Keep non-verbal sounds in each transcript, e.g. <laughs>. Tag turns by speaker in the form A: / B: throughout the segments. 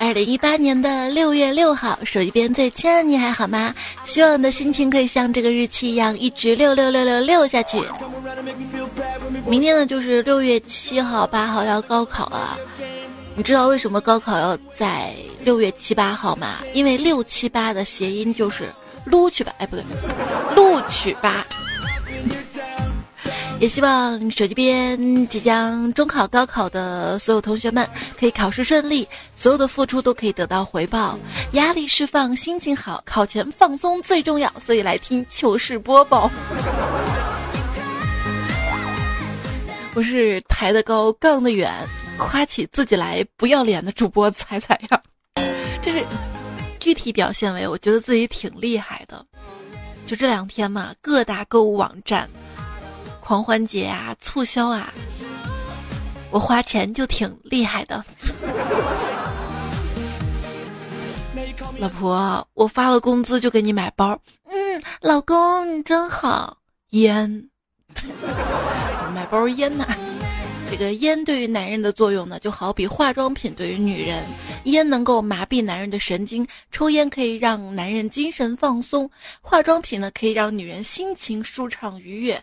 A: 二零一八年的六月六号，手机边最亲爱的你还好吗？希望你的心情可以像这个日期一样，一直六六六六六下去。明天呢，就是六月七号、八号要高考了。你知道为什么高考要在六月七八号吗？因为六七八的谐音就是录取吧？哎，不对，录取吧。也希望手机边即将中考、高考的所有同学们可以考试顺利，所有的付出都可以得到回报，压力释放，心情好，考前放松最重要。所以来听糗事播报。不是抬得高，杠得远，夸起自己来，不要脸的主播彩彩呀，就是具体表现为我觉得自己挺厉害的。就这两天嘛，各大购物网站。狂欢节啊，促销啊，我花钱就挺厉害的。老婆，我发了工资就给你买包。嗯，老公你真好。烟，买包烟呐。这个烟对于男人的作用呢，就好比化妆品对于女人。烟能够麻痹男人的神经，抽烟可以让男人精神放松，化妆品呢可以让女人心情舒畅愉悦。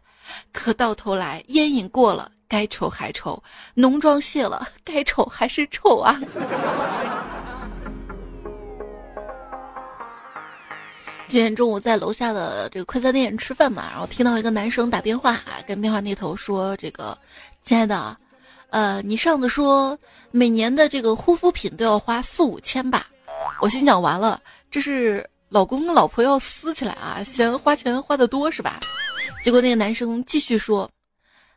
A: 可到头来，烟瘾过了，该丑还丑；浓妆卸了，该丑还是丑啊！今天中午在楼下的这个快餐店吃饭嘛，然后听到一个男生打电话，跟电话那头说：“这个，亲爱的，呃，你上次说每年的这个护肤品都要花四五千吧？”我心想，完了，这是老公跟老婆要撕起来啊，嫌花钱花的多是吧？结果那个男生继续说：“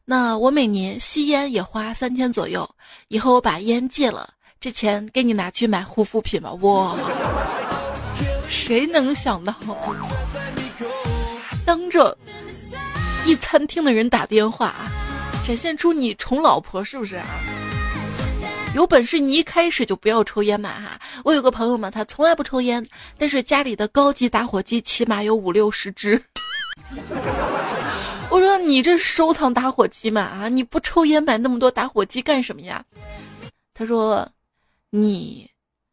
A: 那我每年吸烟也花三千左右，以后我把烟戒了，这钱给你拿去买护肤品吧。”哇，<laughs> 谁能想到，当着一餐厅的人打电话，展现出你宠老婆是不是啊？有本事你一开始就不要抽烟嘛哈！我有个朋友嘛，他从来不抽烟，但是家里的高级打火机起码有五六十支。<laughs> 我说你这收藏打火机嘛啊！你不抽烟买那么多打火机干什么呀？他说，你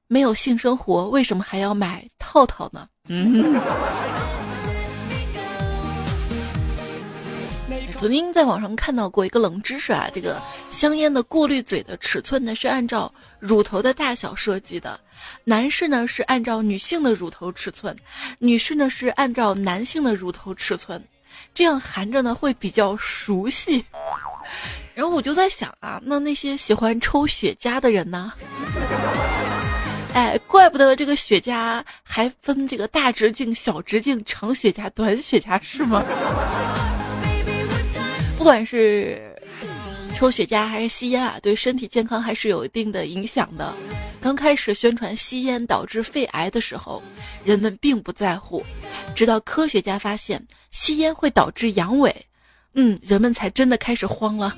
A: 没有性生活，为什么还要买套套呢？嗯。<laughs> 曾经在网上看到过一个冷知识啊，这个香烟的过滤嘴的尺寸呢是按照乳头的大小设计的，男士呢是按照女性的乳头尺寸，女士呢是按照男性的乳头尺寸。这样含着呢会比较熟悉，然后我就在想啊，那那些喜欢抽雪茄的人呢？<laughs> 哎，怪不得这个雪茄还分这个大直径、小直径、长雪茄、短雪茄是吗？不管是。抽雪茄还是吸烟啊？对身体健康还是有一定的影响的。刚开始宣传吸烟导致肺癌的时候，人们并不在乎，直到科学家发现吸烟会导致阳痿，嗯，人们才真的开始慌了。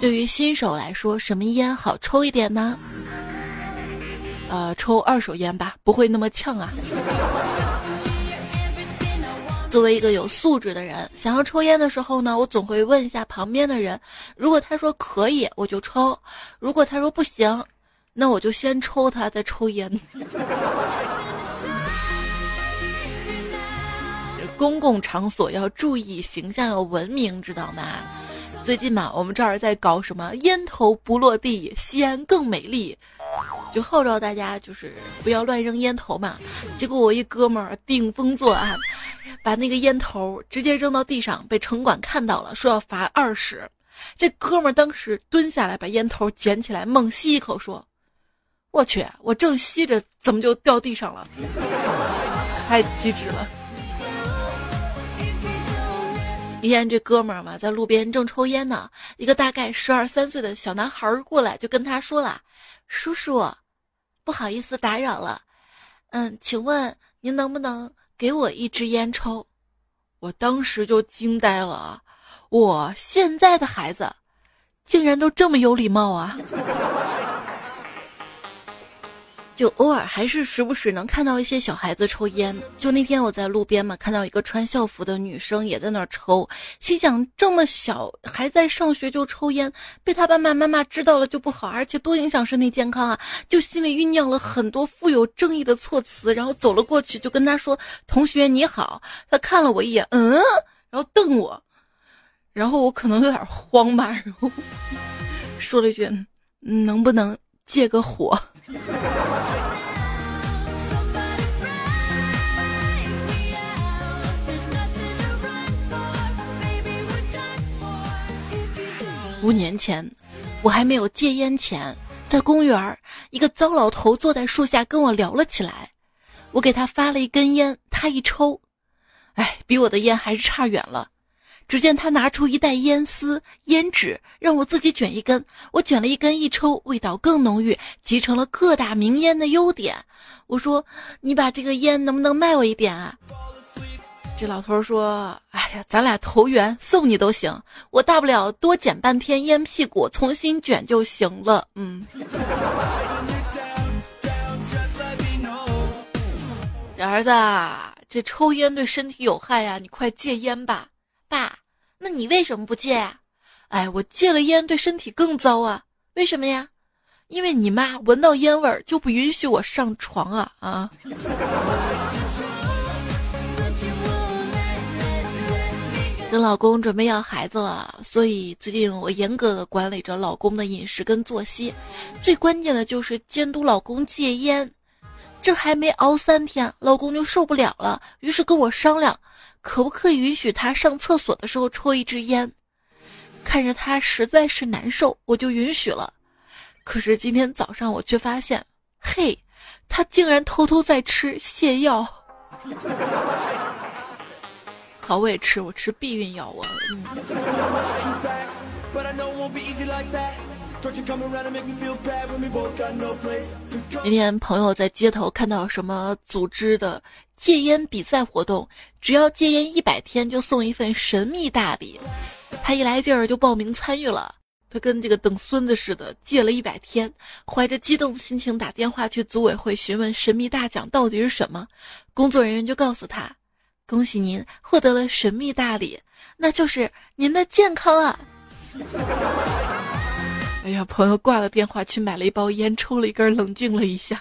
A: 对于新手来说，什么烟好抽一点呢？呃，抽二手烟吧，不会那么呛啊。作为一个有素质的人，想要抽烟的时候呢，我总会问一下旁边的人，如果他说可以，我就抽；如果他说不行，那我就先抽他，再抽烟。公共场所要注意形象，要文明，知道吗？最近嘛，我们这儿在搞什么烟头不落地，西安更美丽。就号召大家就是不要乱扔烟头嘛，结果我一哥们儿顶风作案，把那个烟头直接扔到地上，被城管看到了，说要罚二十。这哥们儿当时蹲下来把烟头捡起来，猛吸一口，说：“我去，我正吸着，怎么就掉地上了？太机智了。”一天，这哥们儿嘛，在路边正抽烟呢，一个大概十二三岁的小男孩过来，就跟他说了：“叔叔，不好意思打扰了，嗯，请问您能不能给我一支烟抽？”我当时就惊呆了啊，我现在的孩子，竟然都这么有礼貌啊！就偶尔还是时不时能看到一些小孩子抽烟。就那天我在路边嘛，看到一个穿校服的女生也在那儿抽，心想这么小还在上学就抽烟，被他爸爸妈妈知道了就不好，而且多影响身体健康啊！就心里酝酿了很多富有正义的措辞，然后走了过去就跟他说：“同学你好。”他看了我一眼，嗯，然后瞪我，然后我可能有点慌吧，然后说了一句：“能不能？”借个火。五年前，我还没有戒烟前，在公园一个糟老头坐在树下跟我聊了起来。我给他发了一根烟，他一抽，哎，比我的烟还是差远了。只见他拿出一袋烟丝、烟纸，让我自己卷一根。我卷了一根，一抽，味道更浓郁，集成了各大名烟的优点。我说：“你把这个烟能不能卖我一点啊？”这老头说：“哎呀，咱俩投缘，送你都行。我大不了多捡半天烟屁股，重新卷就行了。”嗯。<laughs> 儿子，这抽烟对身体有害呀，你快戒烟吧。爸，那你为什么不戒呀？哎，我戒了烟对身体更糟啊！为什么呀？因为你妈闻到烟味儿就不允许我上床啊啊！<laughs> 跟老公准备要孩子了，所以最近我严格的管理着老公的饮食跟作息，最关键的就是监督老公戒烟。这还没熬三天，老公就受不了了，于是跟我商量。可不可以允许他上厕所的时候抽一支烟？看着他实在是难受，我就允许了。可是今天早上我却发现，嘿，他竟然偷偷在吃泻药。好，我也吃，我吃避孕药。我。那天朋友在街头看到什么组织的戒烟比赛活动，只要戒烟一百天就送一份神秘大礼，他一来劲儿就报名参与了。他跟这个等孙子似的，戒了一百天，怀着激动的心情打电话去组委会询问神秘大奖到底是什么。工作人员就告诉他：“恭喜您获得了神秘大礼，那就是您的健康啊！”哎呀，朋友挂了电话去买了一包烟，抽了一根，冷静了一下。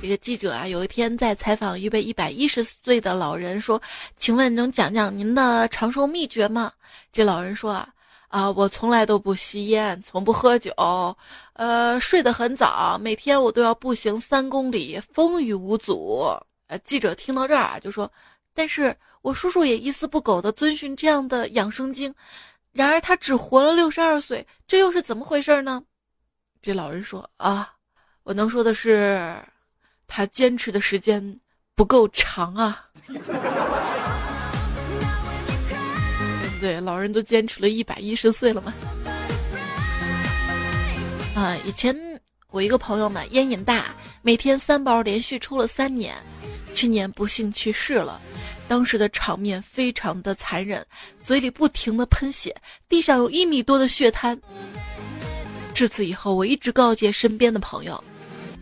A: 这个记者啊，有一天在采访一位一百一十岁的老人，说：“请问能讲讲您的长寿秘诀吗？”这老人说：“啊啊，我从来都不吸烟，从不喝酒，呃，睡得很早，每天我都要步行三公里，风雨无阻。”呃，记者听到这儿啊，就说：“但是我叔叔也一丝不苟地遵循这样的养生经。”然而他只活了六十二岁，这又是怎么回事呢？这老人说：“啊，我能说的是，他坚持的时间不够长啊。”对，老人都坚持了一百一十岁了嘛。啊，以前我一个朋友嘛，烟瘾大，每天三包，连续抽了三年，去年不幸去世了。当时的场面非常的残忍，嘴里不停的喷血，地上有一米多的血滩。至此以后，我一直告诫身边的朋友，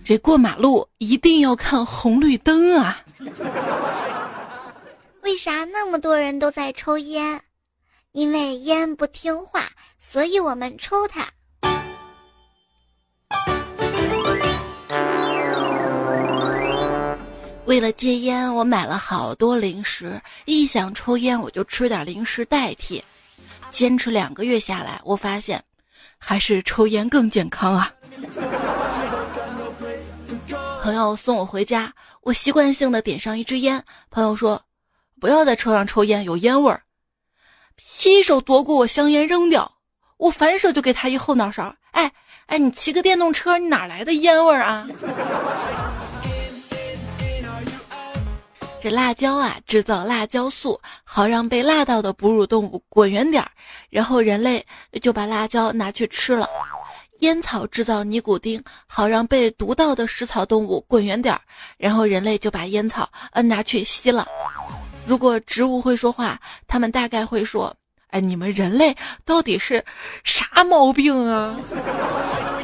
A: 这过马路一定要看红绿灯啊！<laughs>
B: 为啥那么多人都在抽烟？因为烟不听话，所以我们抽它。
A: 为了戒烟，我买了好多零食。一想抽烟，我就吃点零食代替。坚持两个月下来，我发现还是抽烟更健康啊！<laughs> 朋友送我回家，我习惯性的点上一支烟。朋友说：“不要在车上抽烟，有烟味儿。”劈手夺过我香烟扔掉，我反手就给他一后脑勺。哎哎，你骑个电动车，你哪来的烟味儿啊？这辣椒啊，制造辣椒素，好让被辣到的哺乳动物滚远点儿，然后人类就把辣椒拿去吃了。烟草制造尼古丁，好让被毒到的食草动物滚远点儿，然后人类就把烟草呃拿去吸了。如果植物会说话，他们大概会说：“哎，你们人类到底是啥毛病啊？” <laughs>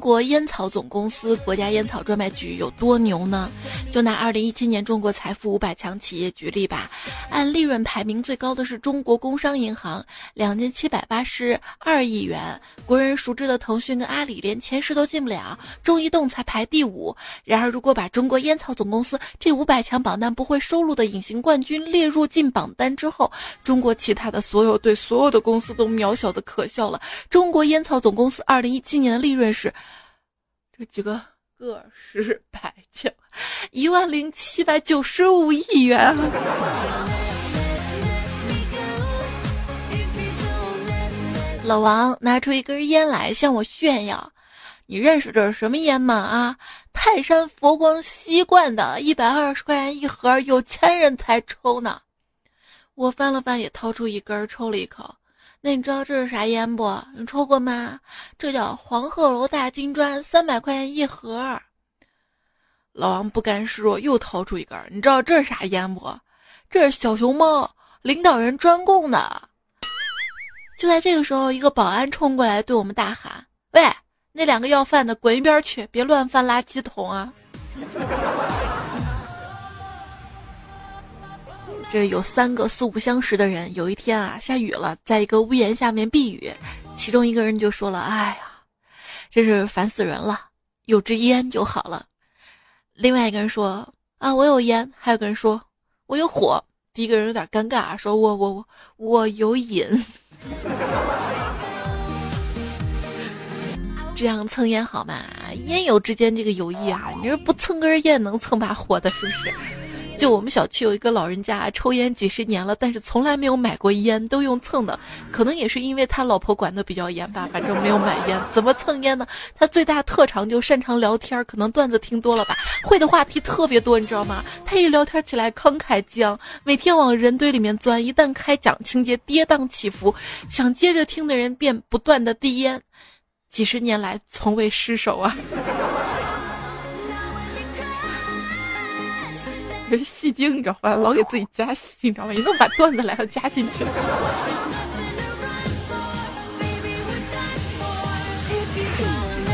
A: 国烟草总公司、国家烟草专卖局有多牛呢？就拿二零一七年中国财富五百强企业举例吧，按利润排名最高的是中国工商银行，两千七百八十二亿元。国人熟知的腾讯跟阿里连前十都进不了，中移动才排第五。然而，如果把中国烟草总公司这五百强榜单不会收录的隐形冠军列入进榜单之后，中国其他的所有对所有的公司都渺小的可笑了。中国烟草总公司二零一七年的利润是。这几个个十百千，一万零七百九十五亿元。老王拿出一根烟来向我炫耀：“你认识这是什么烟吗？啊，泰山佛光吸罐的，一百二十块钱一盒，有钱人才抽呢。”我翻了翻，也掏出一根，抽了一口。那你知道这是啥烟不？你抽过吗？这叫黄鹤楼大金砖，三百块钱一盒。老王不甘示弱，又掏出一根。你知道这是啥烟不？这是小熊猫领导人专供的。就在这个时候，一个保安冲过来对我们大喊：“喂，那两个要饭的滚一边去，别乱翻垃圾桶啊！”这有三个素不相识的人，有一天啊，下雨了，在一个屋檐下面避雨。其中一个人就说了：“哎呀，真是烦死人了，有支烟就好了。”另外一个人说：“啊，我有烟。”还有个人说：“我有火。”第一个人有点尴尬，说：“我我我我有瘾。”这样蹭烟好吗？烟友之间这个友谊啊，你说不蹭根烟能蹭把火的，是不是？就我们小区有一个老人家，抽烟几十年了，但是从来没有买过烟，都用蹭的。可能也是因为他老婆管的比较严吧，反正没有买烟。怎么蹭烟呢？他最大特长就擅长聊天，可能段子听多了吧，会的话题特别多，你知道吗？他一聊天起来慷慨激昂，每天往人堆里面钻，一旦开讲情节跌宕起伏，想接着听的人便不断的递烟，几十年来从未失手啊。是 <laughs> 戏精，你知道吧？老给自己加戏，你知道吗？一弄把段子来了加进去了。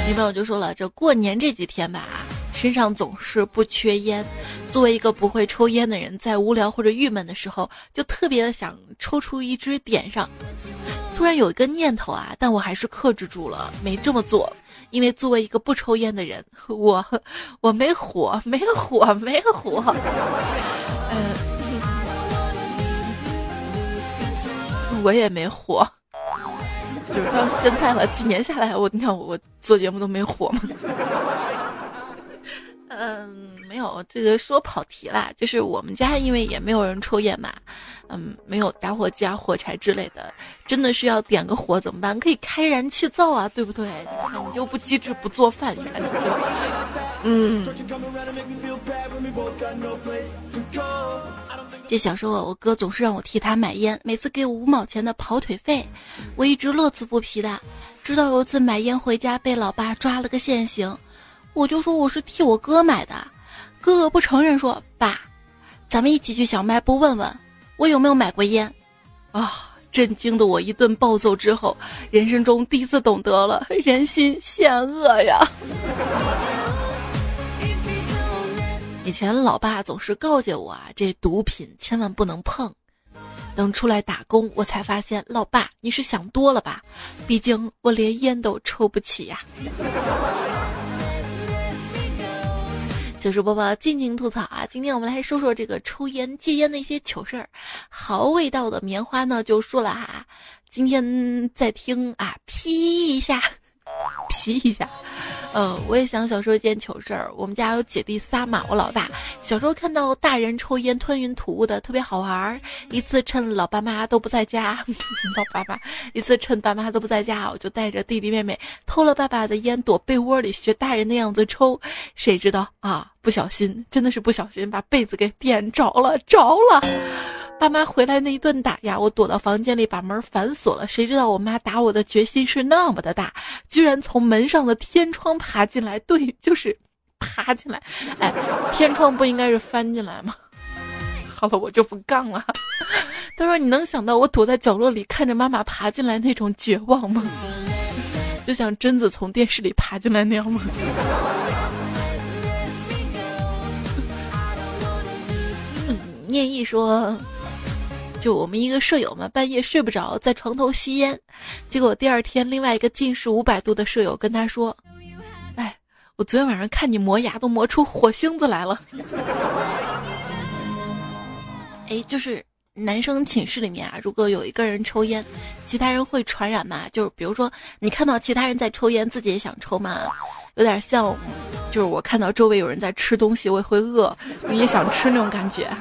A: 女朋友就说了：“这过年这几天吧，身上总是不缺烟。作为一个不会抽烟的人，在无聊或者郁闷的时候，就特别的想抽出一支点上。突然有一个念头啊，但我还是克制住了，没这么做。”因为作为一个不抽烟的人，<laughs> 我我没火，没火，没火。嗯，我也没火，就是到现在了，几年下来，我你看我做节目都没火吗？<laughs> 嗯，没有，这个说跑题啦，就是我们家因为也没有人抽烟嘛，嗯，没有打火机啊、火柴之类的，真的是要点个火怎么办？可以开燃气灶啊，对不对？你就不机智不做饭，嗯。这小时候我哥总是让我替他买烟，每次给我五毛钱的跑腿费，我一直乐此不疲的，直到有一次买烟回家被老爸抓了个现行。我就说我是替我哥买的，哥哥不承认，说爸，咱们一起去小卖部问问，我有没有买过烟。啊！震惊的我一顿暴揍之后，人生中第一次懂得了人心险恶呀。以前老爸总是告诫我啊，这毒品千万不能碰。等出来打工，我才发现，老爸你是想多了吧？毕竟我连烟都抽不起呀。糗事播报，尽情吐槽啊！今天我们来说说这个抽烟戒烟的一些糗事儿。好味道的棉花呢，就说了哈，今天在听啊，劈一下，<laughs> 皮一下。呃，我也想小时候一件糗事儿。我们家有姐弟仨嘛，我老大。小时候看到大人抽烟吞云吐雾的，特别好玩儿。一次趁老爸妈都不在家，<laughs> 老爸爸，一次趁爸妈都不在家，我就带着弟弟妹妹偷了爸爸的烟，躲被窝里学大人的样子抽。谁知道啊，不小心，真的是不小心，把被子给点着了，着了。爸妈回来那一顿打呀，我躲到房间里把门反锁了。谁知道我妈打我的决心是那么的大，居然从门上的天窗爬进来。对，就是爬进来。哎，天窗不应该是翻进来吗？好了，我就不杠了。他说：“你能想到我躲在角落里看着妈妈爬进来那种绝望吗？就像贞子从电视里爬进来那样吗？” <laughs> 念意说：“就我们一个舍友嘛，半夜睡不着，在床头吸烟，结果第二天另外一个近视五百度的舍友跟他说：‘哎，我昨天晚上看你磨牙都磨出火星子来了。<laughs> ’哎，就是男生寝室里面啊，如果有一个人抽烟，其他人会传染吗？就是比如说你看到其他人在抽烟，自己也想抽吗？有点像，就是我看到周围有人在吃东西，我也会饿，也想吃那种感觉哈。”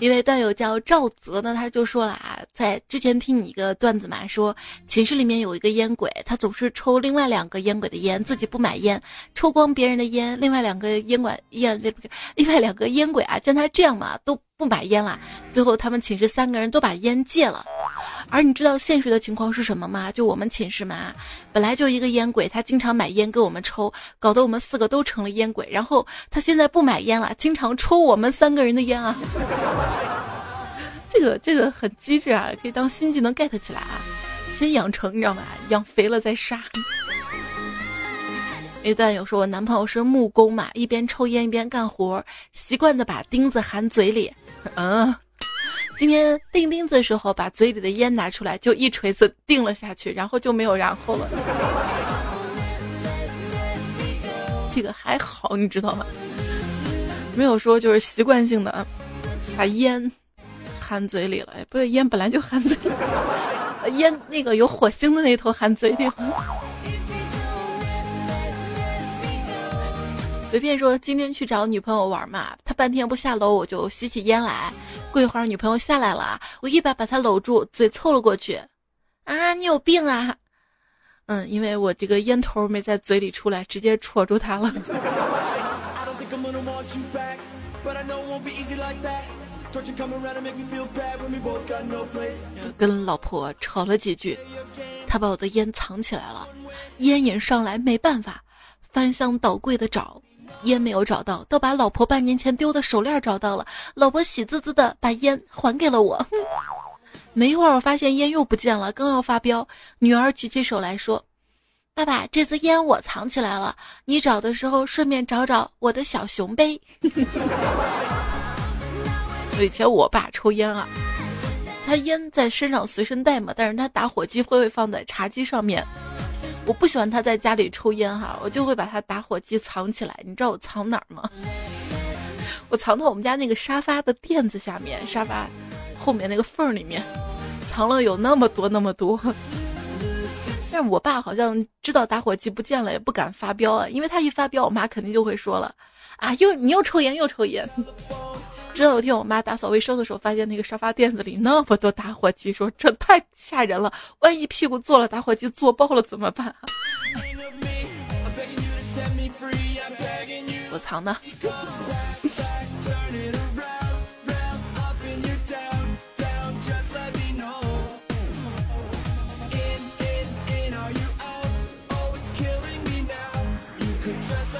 A: 一位段友叫赵泽呢，他就说了啊，在之前听你一个段子嘛，说寝室里面有一个烟鬼，他总是抽另外两个烟鬼的烟，自己不买烟，抽光别人的烟。另外两个烟管烟不另外两个烟鬼啊，见他这样嘛，都不买烟了。最后他们寝室三个人都把烟戒了。而你知道现实的情况是什么吗？就我们寝室嘛，本来就一个烟鬼，他经常买烟给我们抽，搞得我们四个都成了烟鬼。然后他现在不买烟了，经常抽我们三个人的烟啊。<laughs> 这个这个很机智啊，可以当新技能 get 起来啊。先养成，你知道吗？养肥了再杀。一段有说，我男朋友是木工嘛，一边抽烟一边干活，习惯的把钉子含嘴里。嗯。今天钉钉子的时候，把嘴里的烟拿出来，就一锤子钉了下去，然后就没有然后了。这个还好，你知道吗？没有说就是习惯性的把烟含嘴里了。不是，烟本来就含嘴里，烟那个有火星的那头含嘴里了。随便说，今天去找女朋友玩嘛，他半天不下楼，我就吸起烟来。过一会儿，女朋友下来了，我一把把她搂住，嘴凑了过去。啊，你有病啊！<laughs> 嗯，因为我这个烟头没在嘴里出来，直接戳住她了。<laughs> 跟老婆吵了几句，他把我的烟藏起来了，烟瘾上来没办法，翻箱倒柜的找。烟没有找到，倒把老婆半年前丢的手链找到了。老婆喜滋滋的把烟还给了我。<laughs> 没一会儿，我发现烟又不见了，刚要发飙，女儿举起手来说：“爸爸，这支烟我藏起来了，你找的时候顺便找找我的小熊呗。<laughs> ”以前我爸抽烟啊，<laughs> 他烟在身上随身带嘛，但是他打火机会会放在茶几上面。我不喜欢他在家里抽烟哈，我就会把他打火机藏起来。你知道我藏哪儿吗？我藏到我们家那个沙发的垫子下面，沙发后面那个缝里面，藏了有那么多那么多。<laughs> 但是我爸好像知道打火机不见了，也不敢发飙啊，因为他一发飙，我妈肯定就会说了啊，又你又抽烟又抽烟。直到有一天我妈打扫卫生的时候，发现那个沙发垫子里那么多打火机，说这太吓人了，万一屁股坐了打火机坐爆了怎么办？我藏的。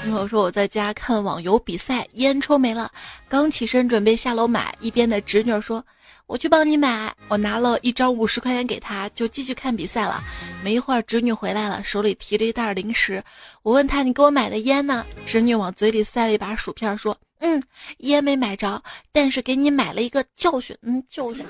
A: 朋友说我在家看网游比赛，烟抽没了，刚起身准备下楼买，一边的侄女说：“我去帮你买。”我拿了一张五十块钱给她，就继续看比赛了。没一会儿，侄女回来了，手里提着一袋零食。我问她：“你给我买的烟呢？”侄女往嘴里塞了一把薯片，说：“嗯，烟没买着，但是给你买了一个教训。”嗯，教训。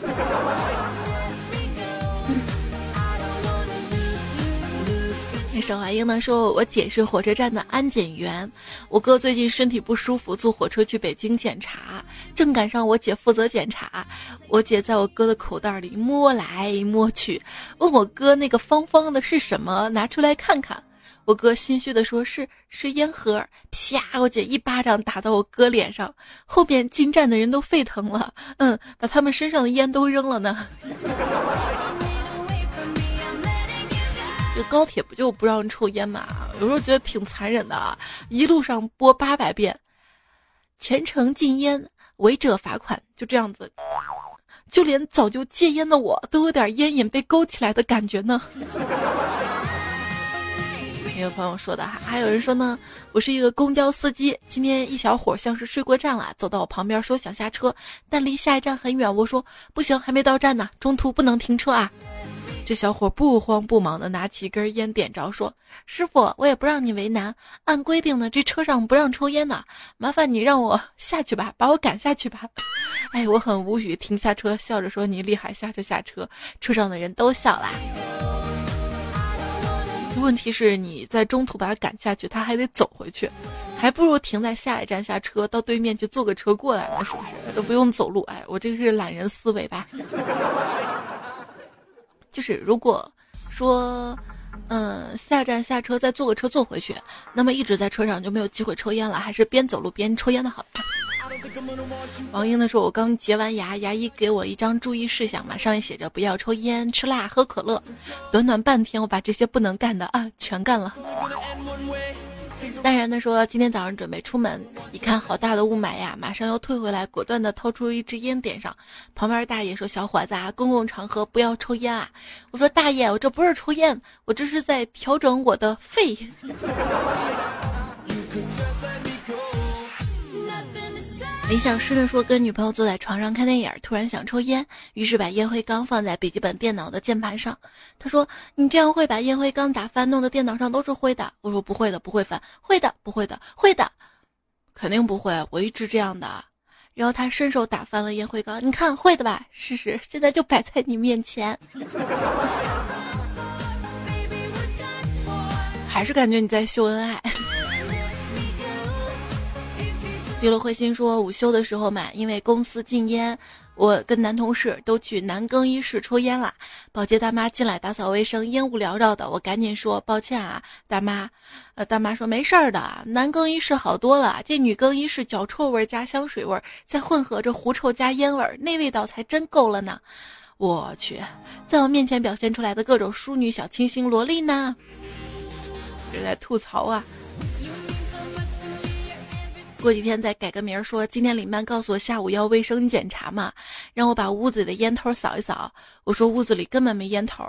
A: 沈怀英呢说：“我姐是火车站的安检员，我哥最近身体不舒服，坐火车去北京检查，正赶上我姐负责检查。我姐在我哥的口袋里摸来摸去，问我哥那个方方的是什么，拿出来看看。我哥心虚的说：是是烟盒。啪！我姐一巴掌打到我哥脸上，后面进站的人都沸腾了，嗯，把他们身上的烟都扔了呢。”这高铁不就不让抽烟嘛？有时候觉得挺残忍的啊！一路上播八百遍，全程禁烟，违者罚款，就这样子。就连早就戒烟的我都有点烟瘾被勾起来的感觉呢。一个朋友说的哈，还有人说呢，我是一个公交司机，今天一小伙像是睡过站了，走到我旁边说想下车，但离下一站很远，我说不行，还没到站呢，中途不能停车啊。这小伙不慌不忙的拿起一根烟点着，说：“师傅，我也不让你为难，按规定呢，这车上不让抽烟呢，麻烦你让我下去吧，把我赶下去吧。<laughs> ”哎，我很无语，停下车，笑着说：“你厉害，下车下车。”车上的人都笑啦。问题是你在中途把他赶下去，他还得走回去，还不如停在下一站下车，到对面去坐个车过来呢，是不是？都不用走路。哎，我这个是懒人思维吧？就是如果说，嗯，下站下车再坐个车坐回去，那么一直在车上就没有机会抽烟了，还是边走路边抽烟的好。王英的说：“我刚洁完牙，牙医给我一张注意事项嘛，上面写着不要抽烟、吃辣、喝可乐。短短半天，我把这些不能干的啊全干了。”淡然的说：“今天早上准备出门，一看好大的雾霾呀，马上又退回来，果断的掏出一支烟点上。旁边大爷说：‘小伙子啊，公共场合不要抽烟啊。’我说：‘大爷，我这不是抽烟，我这是在调整我的肺。’”理想师的说，跟女朋友坐在床上看电影，突然想抽烟，于是把烟灰缸放在笔记本电脑的键盘上。他说：“你这样会把烟灰缸打翻，弄得电脑上都是灰的。”我说：“不会的，不会翻，会的，不会的，会的，肯定不会，我一直这样的。”然后他伸手打翻了烟灰缸，你看会的吧？试试，现在就摆在你面前。还是感觉你在秀恩爱。娱乐灰心说，午休的时候嘛，因为公司禁烟，我跟男同事都去男更衣室抽烟了。保洁大妈进来打扫卫生，烟雾缭绕的，我赶紧说抱歉啊，大妈。呃，大妈说没事儿的，男更衣室好多了，这女更衣室脚臭味加香水味，再混合着狐臭加烟味，那味道才真够了呢。我去，在我面前表现出来的各种淑女、小清新、萝莉呢，是在吐槽啊。过几天再改个名儿，说今天领班告诉我下午要卫生检查嘛，让我把屋子里的烟头扫一扫。我说屋子里根本没烟头，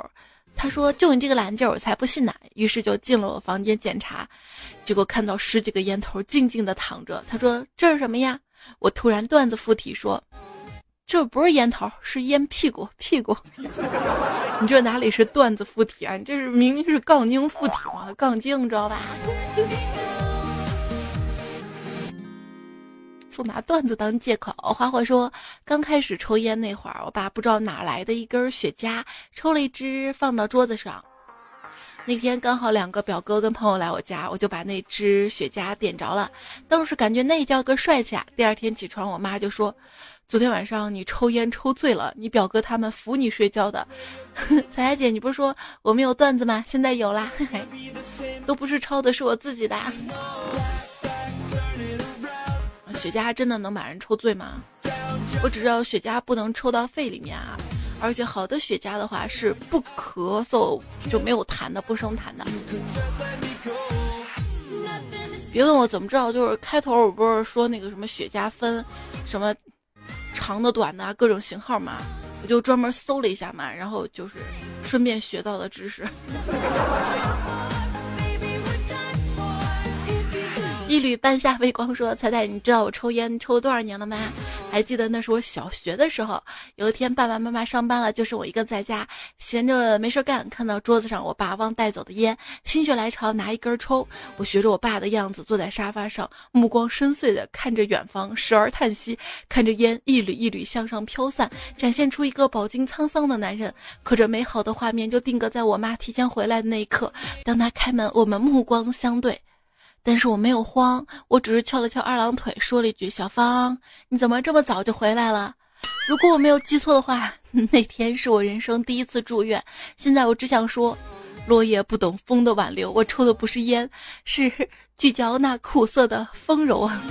A: 他说就你这个懒劲儿，我才不信呢。于是就进了我房间检查，结果看到十几个烟头静静的躺着。他说这是什么呀？我突然段子附体说，这不是烟头，是烟屁股 <laughs> 屁股。你这哪里是段子附体啊？你这是明明是杠精附体嘛？杠精知道吧？就拿段子当借口。花花说，刚开始抽烟那会儿，我爸不知道哪来的一根雪茄，抽了一支放到桌子上。那天刚好两个表哥跟朋友来我家，我就把那支雪茄点着了。当时感觉那叫个帅气啊！第二天起床，我妈就说：“昨天晚上你抽烟抽醉了，你表哥他们扶你睡觉的。<laughs> ”彩彩姐，你不是说我没有段子吗？现在有啦，都不是抄的，是我自己的。雪茄真的能把人抽醉吗？我只知道雪茄不能抽到肺里面啊，而且好的雪茄的话是不咳嗽就没有痰的，不生痰的。别问我怎么知道，就是开头我不是说那个什么雪茄分什么长的、短的各种型号嘛，我就专门搜了一下嘛，然后就是顺便学到的知识。一缕半夏微光说：“彩彩，你知道我抽烟抽多少年了吗？还记得那是我小学的时候。有一天爸爸妈妈上班了，就是我一个在家，闲着没事干，看到桌子上我爸忘带走的烟，心血来潮拿一根抽。我学着我爸的样子坐在沙发上，目光深邃的看着远方，时而叹息，看着烟一缕一缕向上飘散，展现出一个饱经沧桑的男人。可这美好的画面就定格在我妈提前回来的那一刻，当他开门，我们目光相对。”但是我没有慌，我只是翘了翘二郎腿，说了一句：“小芳，你怎么这么早就回来了？”如果我没有记错的话，<laughs> 那天是我人生第一次住院。现在我只想说，落叶不懂风的挽留，我抽的不是烟，是聚焦那苦涩的丰柔啊。<laughs>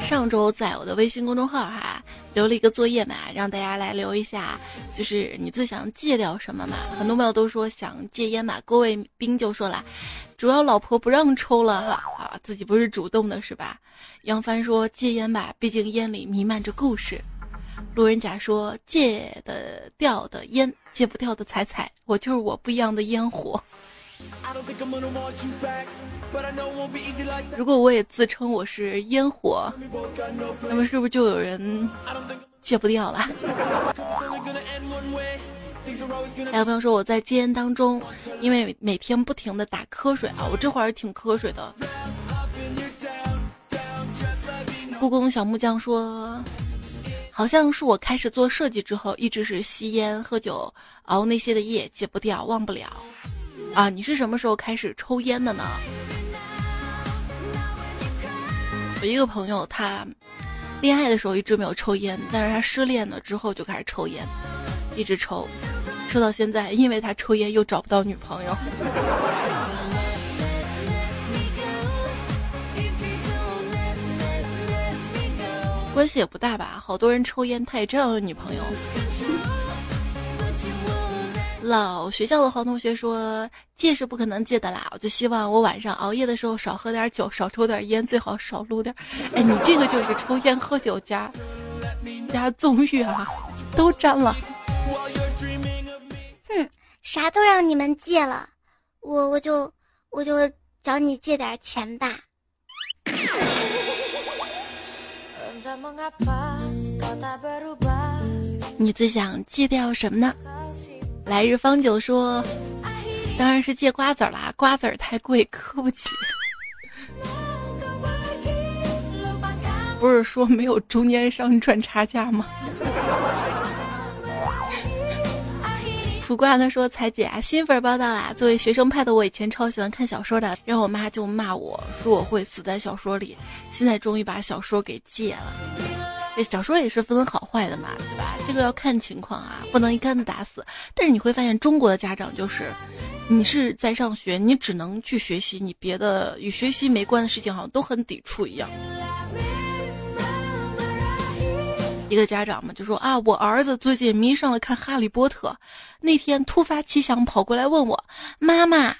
A: 上周在我的微信公众号哈留了一个作业嘛，让大家来留一下，就是你最想戒掉什么嘛？很多朋友都说想戒烟嘛。郭卫兵就说了，主要老婆不让抽了哈啊，自己不是主动的是吧？杨帆说戒烟吧，毕竟烟里弥漫着故事。路人甲说：“戒得掉的烟，戒不掉的彩彩，我就是我不一样的烟火。”如果我也自称我是烟火，那么是不是就有人戒不掉了？还有朋友说我在戒烟当中，因为每天不停的打瞌睡啊，我这会儿挺瞌睡的。故宫小木匠说，好像是我开始做设计之后，一直是吸烟、喝酒、熬那些的夜，戒不掉，忘不了。啊，你是什么时候开始抽烟的呢？我一个朋友，他恋爱的时候一直没有抽烟，但是他失恋了之后就开始抽烟，一直抽，抽到现在，因为他抽烟又找不到女朋友。关系也不大吧，好多人抽烟，他也这样有女朋友。老学校的黄同学说戒是不可能戒的啦，我就希望我晚上熬夜的时候少喝点酒，少抽点烟，最好少撸点。哎，你这个就是抽烟喝酒加加纵欲啊，都沾了。
B: 哼，啥都让你们戒了，我我就我就找你借点钱吧。<laughs>
A: 你最想戒掉什么呢？来日方久说：“当然是借瓜子儿啦，瓜子儿太贵，<laughs> 磕不起。不是说没有中间商赚差价吗？” <laughs> 苦瓜他说：“彩姐啊，新粉报道啦！作为学生派的我，以前超喜欢看小说的，然后我妈就骂我说我会死在小说里，现在终于把小说给戒了。”小说也是分好坏的嘛，对吧？这个要看情况啊，不能一竿子打死。但是你会发现，中国的家长就是，你是在上学，你只能去学习，你别的与学习没关的事情好像都很抵触一样。一个家长嘛就说啊，我儿子最近迷上了看《哈利波特》，那天突发奇想跑过来问我，妈妈，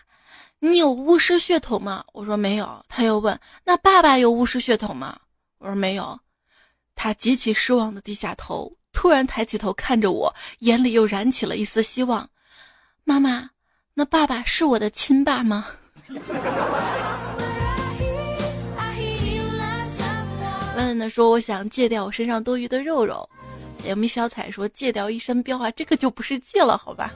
A: 你有巫师血统吗？我说没有。他又问，那爸爸有巫师血统吗？我说没有。他极其失望的低下头，突然抬起头看着我，眼里又燃起了一丝希望。妈妈，那爸爸是我的亲爸吗？问 <laughs> 问的说，我想戒掉我身上多余的肉肉。有米小彩说，戒掉一身膘啊，这个就不是戒了，好吧？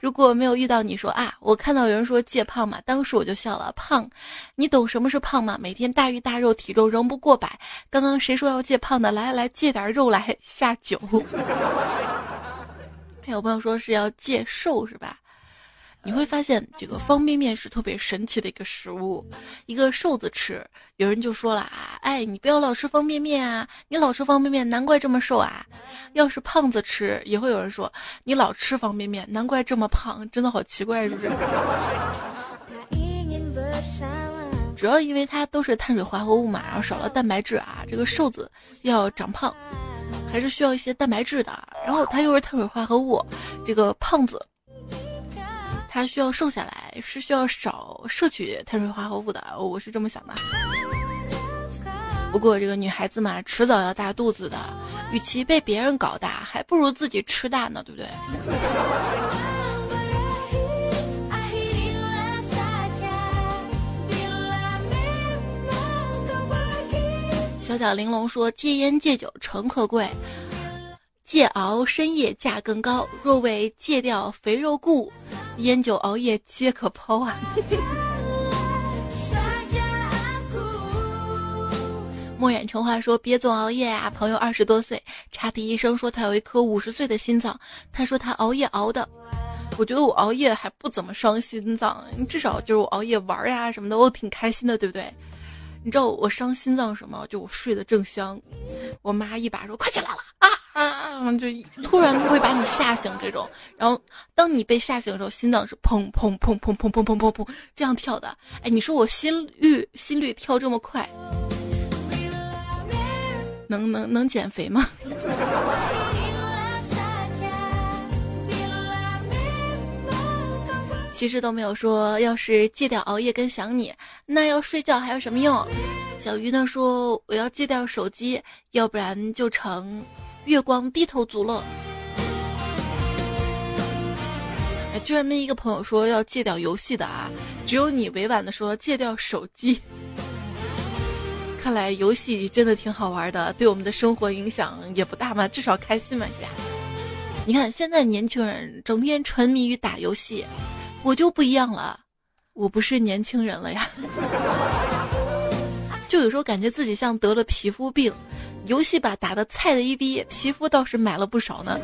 A: 如果没有遇到你说啊，我看到有人说戒胖嘛，当时我就笑了。胖，你懂什么是胖吗？每天大鱼大肉，体重仍不过百。刚刚谁说要戒胖的？来来来，戒点肉来下酒。<laughs> 还有朋友说是要戒瘦，是吧？你会发现这个方便面是特别神奇的一个食物，一个瘦子吃，有人就说了啊，哎，你不要老吃方便面啊，你老吃方便面，难怪这么瘦啊。要是胖子吃，也会有人说你老吃方便面，难怪这么胖，真的好奇怪，是不是？主要因为它都是碳水化合物嘛，然后少了蛋白质啊，这个瘦子要长胖，还是需要一些蛋白质的，然后它又是碳水化合物，这个胖子。他需要瘦下来，是需要少摄取碳水化合物的，我是这么想的。不过这个女孩子嘛，迟早要大肚子的，与其被别人搞大，还不如自己吃大呢，对不对？<laughs> 小小玲珑说：“戒烟戒酒诚可贵。”戒熬深夜价更高，若为戒掉肥肉故，烟酒熬夜皆可抛啊！墨远成话说：“别总熬夜啊！”朋友二十多岁，查体医生说他有一颗五十岁的心脏。他说他熬夜熬的，我觉得我熬夜还不怎么伤心脏，至少就是我熬夜玩呀什么的，我挺开心的，对不对？你知道我伤心脏什么？就我睡得正香，我妈一把说：“快起来了啊！”啊，就突然就会把你吓醒这种，然后当你被吓醒的时候，心脏是砰砰砰砰砰砰砰砰砰这样跳的。哎，你说我心率心率跳这么快，能能能减肥吗？<laughs> 其实都没有说，要是戒掉熬夜跟想你，那要睡觉还有什么用？小鱼呢说：“我要戒掉手机，要不然就成月光低头族了。”哎，居然没一个朋友说要戒掉游戏的啊！只有你委婉的说戒掉手机。<laughs> 看来游戏真的挺好玩的，对我们的生活影响也不大嘛，至少开心嘛，是吧？你看现在年轻人整天沉迷于打游戏，我就不一样了，我不是年轻人了呀。<laughs> 就有时候感觉自己像得了皮肤病，游戏吧打的菜的一逼，皮肤倒是买了不少呢。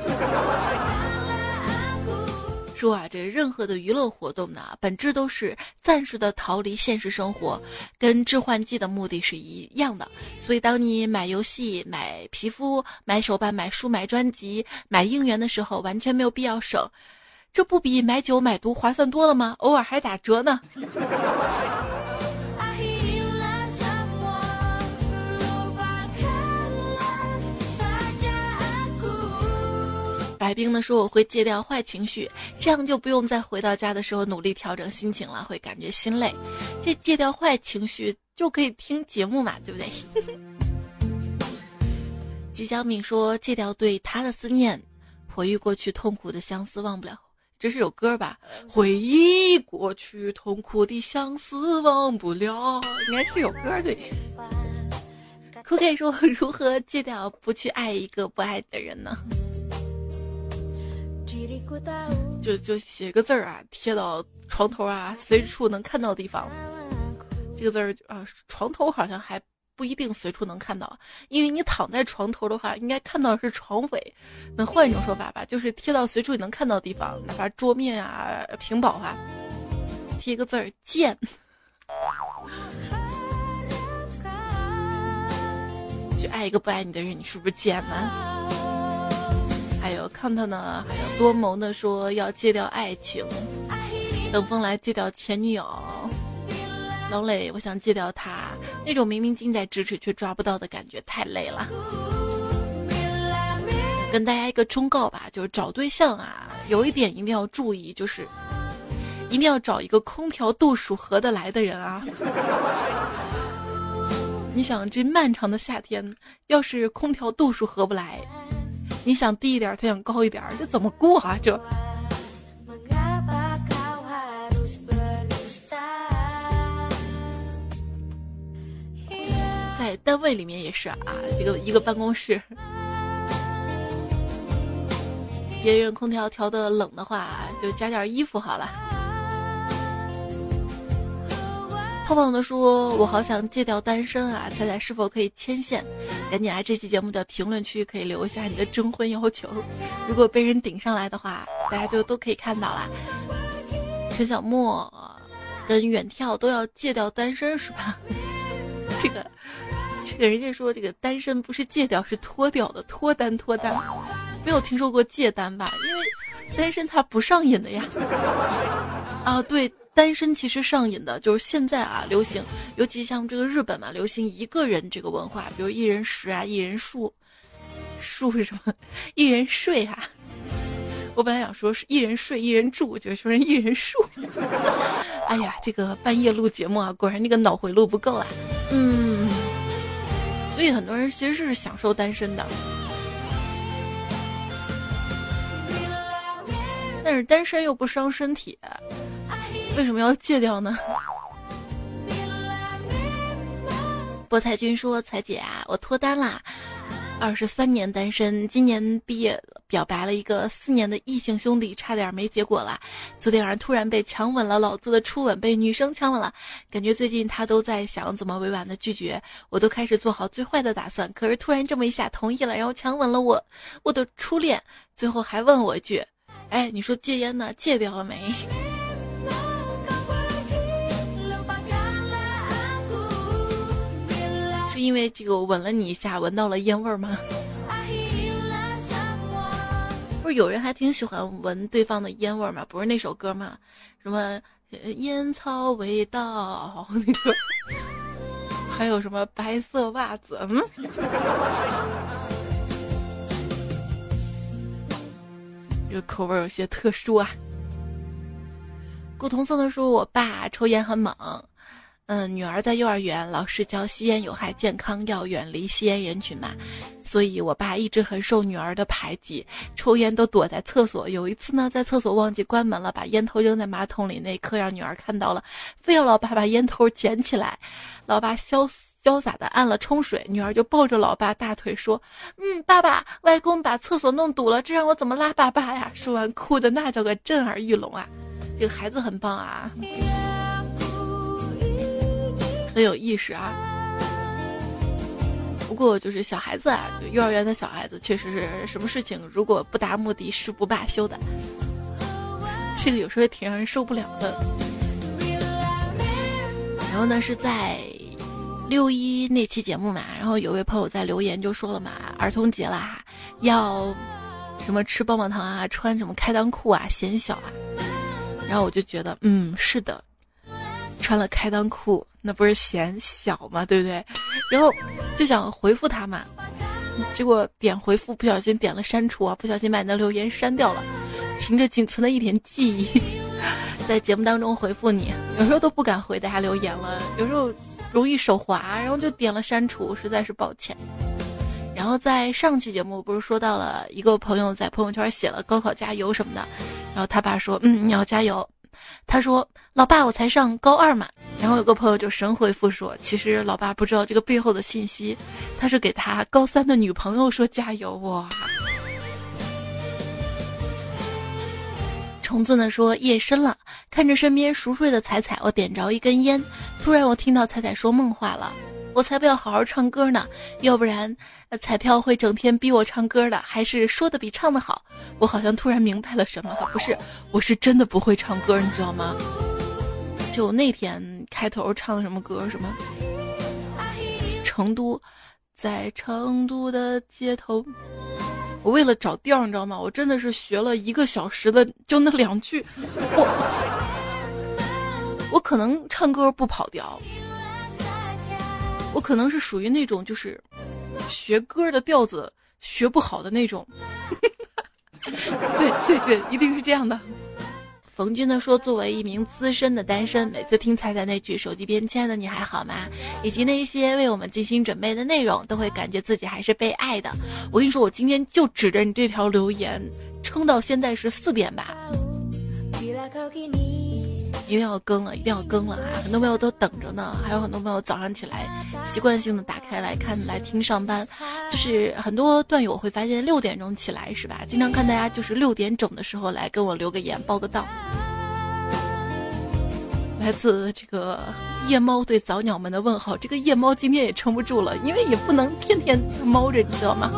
A: 说啊，这任何的娱乐活动呢，本质都是暂时的逃离现实生活，跟致幻剂的目的是一样的。所以，当你买游戏、买皮肤、买手办、买书、买专辑、买应援的时候，完全没有必要省，这不比买酒买毒划算多了吗？偶尔还打折呢。冰呢说我会戒掉坏情绪，这样就不用再回到家的时候努力调整心情了，会感觉心累。这戒掉坏情绪就可以听节目嘛，对不对？<laughs> 吉祥敏说戒掉对他的思念，回忆过去痛苦的相思忘不了。这是首歌吧？回忆过去痛苦的相思忘不了，应该是首歌对。可可以说如何戒掉不去爱一个不爱的人呢？就就写个字儿啊，贴到床头啊，随处能看到的地方。这个字儿啊，床头好像还不一定随处能看到，因为你躺在床头的话，应该看到是床尾。那换一种说法吧，就是贴到随处你能看到的地方，哪怕桌面啊、屏保啊，贴一个字儿“贱”。去爱一个不爱你的人，你是不是贱呢？看他呢，还要多谋的说要戒掉爱情，等风来戒掉前女友，老磊我想戒掉他那种明明近在咫尺却抓不到的感觉，太累了。跟大家一个忠告吧，就是找对象啊，有一点一定要注意，就是一定要找一个空调度数合得来的人啊。你想这漫长的夏天，要是空调度数合不来。你想低一点，他想高一点，这怎么过啊？这在单位里面也是啊，这个一个办公室，别人空调调的冷的话，就加件衣服好了。胖胖的说：“我好想戒掉单身啊！猜猜是否可以牵线？赶紧来这期节目的评论区可以留下你的征婚要求。如果被人顶上来的话，大家就都可以看到啦。陈小莫跟远眺都要戒掉单身是吧？<laughs> 这个，这个人家说这个单身不是戒掉，是脱掉的，脱单脱单。没有听说过戒单吧？因为单身他不上瘾的呀。<laughs> 啊，对。”单身其实上瘾的，就是现在啊，流行，尤其像这个日本嘛，流行一个人这个文化，比如一人食啊，一人住，住是什么？<laughs> 一人睡哈。我本来想说是一人睡，一人住，就说人一人住。<laughs> 哎呀，这个半夜录节目啊，果然那个脑回路不够啊。嗯，所以很多人其实是享受单身的，但是单身又不伤身体。为什么要戒掉呢？<laughs> 菠菜君说：“彩姐啊，我脱单啦，二十三年单身，今年毕业表白了一个四年的异性兄弟，差点没结果了。昨天晚上突然被强吻了，老子的初吻被女生强吻了，感觉最近他都在想怎么委婉的拒绝，我都开始做好最坏的打算。可是突然这么一下同意了，然后强吻了我，我的初恋，最后还问我一句：哎，你说戒烟呢？戒掉了没？”因为这个吻了你一下，闻到了烟味儿吗？<laughs> 不是有人还挺喜欢闻对方的烟味儿吗？不是那首歌吗？什么烟草味道那个，<laughs> 还有什么白色袜子？嗯，<laughs> 这个口味有些特殊啊。古铜色的说，我爸抽烟很猛。嗯，女儿在幼儿园，老师教吸烟有害健康，要远离吸烟人群嘛。所以我爸一直很受女儿的排挤，抽烟都躲在厕所。有一次呢，在厕所忘记关门了，把烟头扔在马桶里，那一刻让女儿看到了，非要老爸把烟头捡起来。老爸潇潇洒的按了冲水，女儿就抱着老爸大腿说：“嗯，爸爸，外公把厕所弄堵了，这让我怎么拉粑粑呀？”说完哭的那叫个震耳欲聋啊！这个孩子很棒啊。很有意识啊，不过就是小孩子啊，就幼儿园的小孩子，确实是什么事情如果不达目的誓不罢休的，这个有时候也挺让人受不了的。然后呢，是在六一那期节目嘛，然后有位朋友在留言就说了嘛，儿童节啦，要什么吃棒棒糖啊，穿什么开裆裤啊，显小啊，然后我就觉得，嗯，是的。穿了开裆裤，那不是显小吗？对不对？然后就想回复他嘛，结果点回复不小心点了删除啊，不小心把你的留言删掉了。凭着仅存的一点记忆，在节目当中回复你，有时候都不敢回大家留言了，有时候容易手滑，然后就点了删除，实在是抱歉。然后在上期节目不是说到了一个朋友在朋友圈写了高考加油什么的，然后他爸说，嗯，你要加油。他说：“老爸，我才上高二嘛。”然后有个朋友就神回复说：“其实老爸不知道这个背后的信息，他是给他高三的女朋友说加油哇。”虫子呢说：“夜深了，看着身边熟睡的彩彩，我点着一根烟，突然我听到彩彩说梦话了。”我才不要好好唱歌呢，要不然，彩票会整天逼我唱歌的，还是说的比唱的好。我好像突然明白了什么，不是，我是真的不会唱歌，你知道吗？就那天开头唱的什么歌，什么成都，在成都的街头，我为了找调，你知道吗？我真的是学了一个小时的，就那两句，我我可能唱歌不跑调。我可能是属于那种就是学歌的调子学不好的那种，对对对，一定是这样的。冯军呢说，作为一名资深的单身，每次听彩彩那句“手机边亲爱的你还好吗”，以及那些为我们精心准备的内容，都会感觉自己还是被爱的。我跟你说，我今天就指着你这条留言撑到现在是四点吧。一定要更了，一定要更了啊！很多朋友都等着呢，还有很多朋友早上起来习惯性的打开来看来听上班，就是很多段友会发现六点钟起来是吧？经常看大家就是六点整的时候来跟我留个言报个到。来自这个夜猫对早鸟们的问候，这个夜猫今天也撑不住了，因为也不能天天猫着，你知道吗？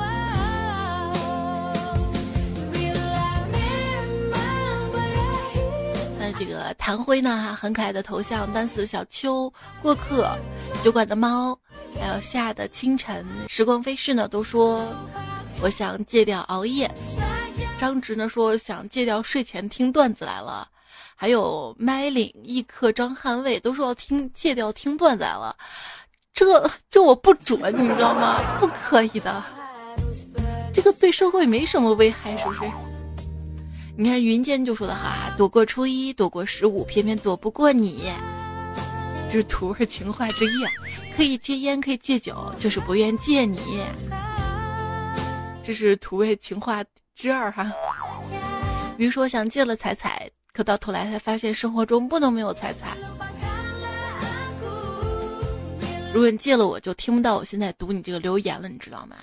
A: 谭辉呢，很可爱的头像，单死小秋过客，酒馆的猫，还有夏的清晨，时光飞逝呢，都说我想戒掉熬夜。张直呢说想戒掉睡前听段子来了，还有麦岭一刻张捍卫都说要听戒掉听段子来了，这这我不准，你知道吗？不可以的，这个对社会没什么危害，是不是？你看云间就说的好啊，躲过初一，躲过十五，偏偏躲不过你。这是土味情话之一啊，可以戒烟，可以戒酒，就是不愿戒你。这是土味情话之二哈。比如说想戒了彩彩，可到头来才发现生活中不能没有彩彩。如果你戒了，我就听不到我现在读你这个留言了，你知道吗？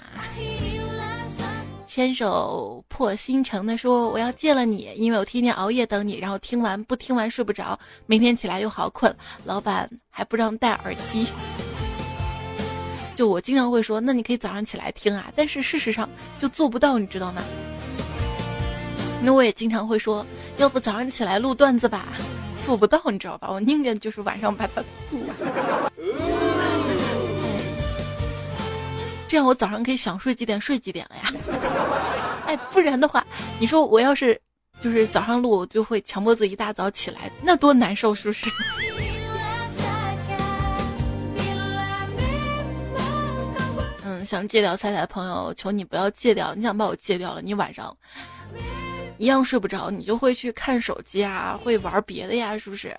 A: 牵手破新城的说：“我要戒了你，因为我天天熬夜等你，然后听完不听完睡不着，明天起来又好困。老板还不让戴耳机，就我经常会说，那你可以早上起来听啊，但是事实上就做不到，你知道吗？那我也经常会说，要不早上起来录段子吧，做不到，你知道吧？我宁愿就是晚上把它录。”这样我早上可以想睡几点睡几点了呀？<laughs> 哎，不然的话，你说我要是就是早上录，我就会强迫自己一大早起来，那多难受，是不是？<laughs> 嗯，想戒掉菜菜的朋友，求你不要戒掉。你想把我戒掉了，你晚上一样睡不着，你就会去看手机啊，会玩别的呀，是不是？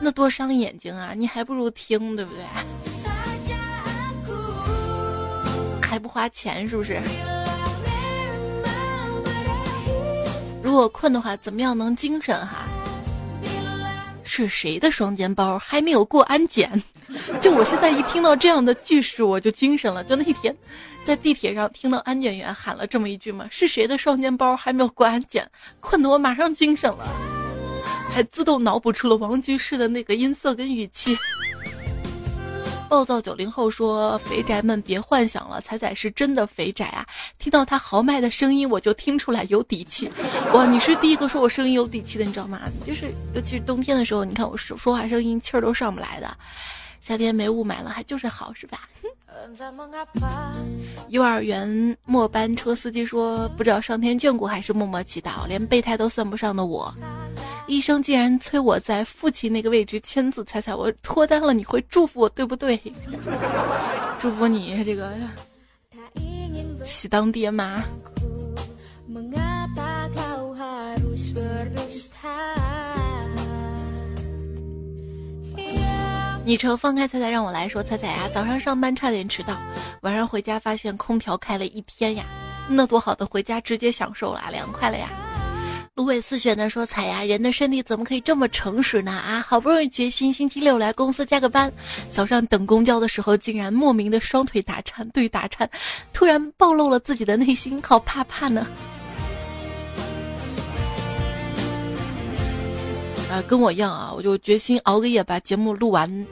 A: 那多伤眼睛啊！你还不如听，对不对？还不花钱，是不是？如果困的话，怎么样能精神哈？是谁的双肩包还没有过安检？<laughs> 就我现在一听到这样的句式，我就精神了。就那天，在地铁上听到安检员喊了这么一句嘛：“是谁的双肩包还没有过安检？”困得我马上精神了，还自动脑补出了王居士的那个音色跟语气。暴躁九零后说：“肥宅们别幻想了，彩彩是真的肥宅啊！听到他豪迈的声音，我就听出来有底气。<laughs> 哇，你是第一个说我声音有底气的，你知道吗？就是尤其是冬天的时候，你看我说说话声音气儿都上不来的。夏天没雾霾了，还就是好，是吧？”幼儿园末班车司机说：“不知道上天眷顾还是默默祈祷，连备胎都算不上的我。”医生竟然催我在父亲那个位置签字，猜猜我脱单了，你会祝福我对不对？祝福你这个喜当爹妈。昵称放开彩彩让我来说，彩彩呀，早上上班差点迟到，晚上回家发现空调开了一天呀，那多好的，回家直接享受了，凉快了呀。芦苇似雪的说：“彩呀，人的身体怎么可以这么诚实呢？啊，好不容易决心星期六来公司加个班，早上等公交的时候，竟然莫名的双腿打颤，对打颤，突然暴露了自己的内心，好怕怕呢。”啊，跟我一样啊，我就决心熬个夜把节目录完，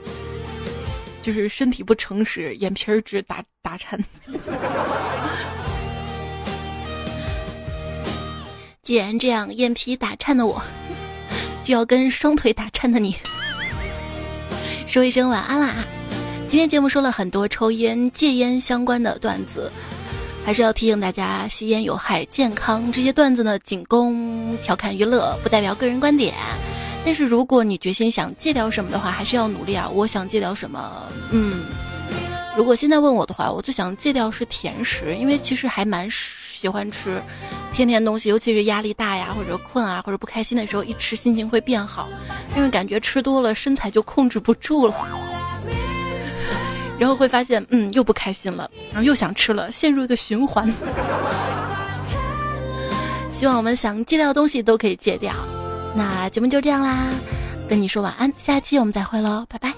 A: 就是身体不诚实，眼皮儿直打打颤。<laughs> 既然这样，眼皮打颤的我，就要跟双腿打颤的你说一声晚安啦！今天节目说了很多抽烟、戒烟相关的段子，还是要提醒大家，吸烟有害健康。这些段子呢，仅供调侃娱乐，不代表个人观点。但是如果你决心想戒掉什么的话，还是要努力啊！我想戒掉什么？嗯，如果现在问我的话，我最想戒掉是甜食，因为其实还蛮。喜欢吃甜甜东西，尤其是压力大呀，或者困啊，或者不开心的时候，一吃心情会变好。因为感觉吃多了身材就控制不住了，然后会发现，嗯，又不开心了，然后又想吃了，陷入一个循环。希望我们想戒掉的东西都可以戒掉。那节目就这样啦，跟你说晚安，下期我们再会喽，拜拜。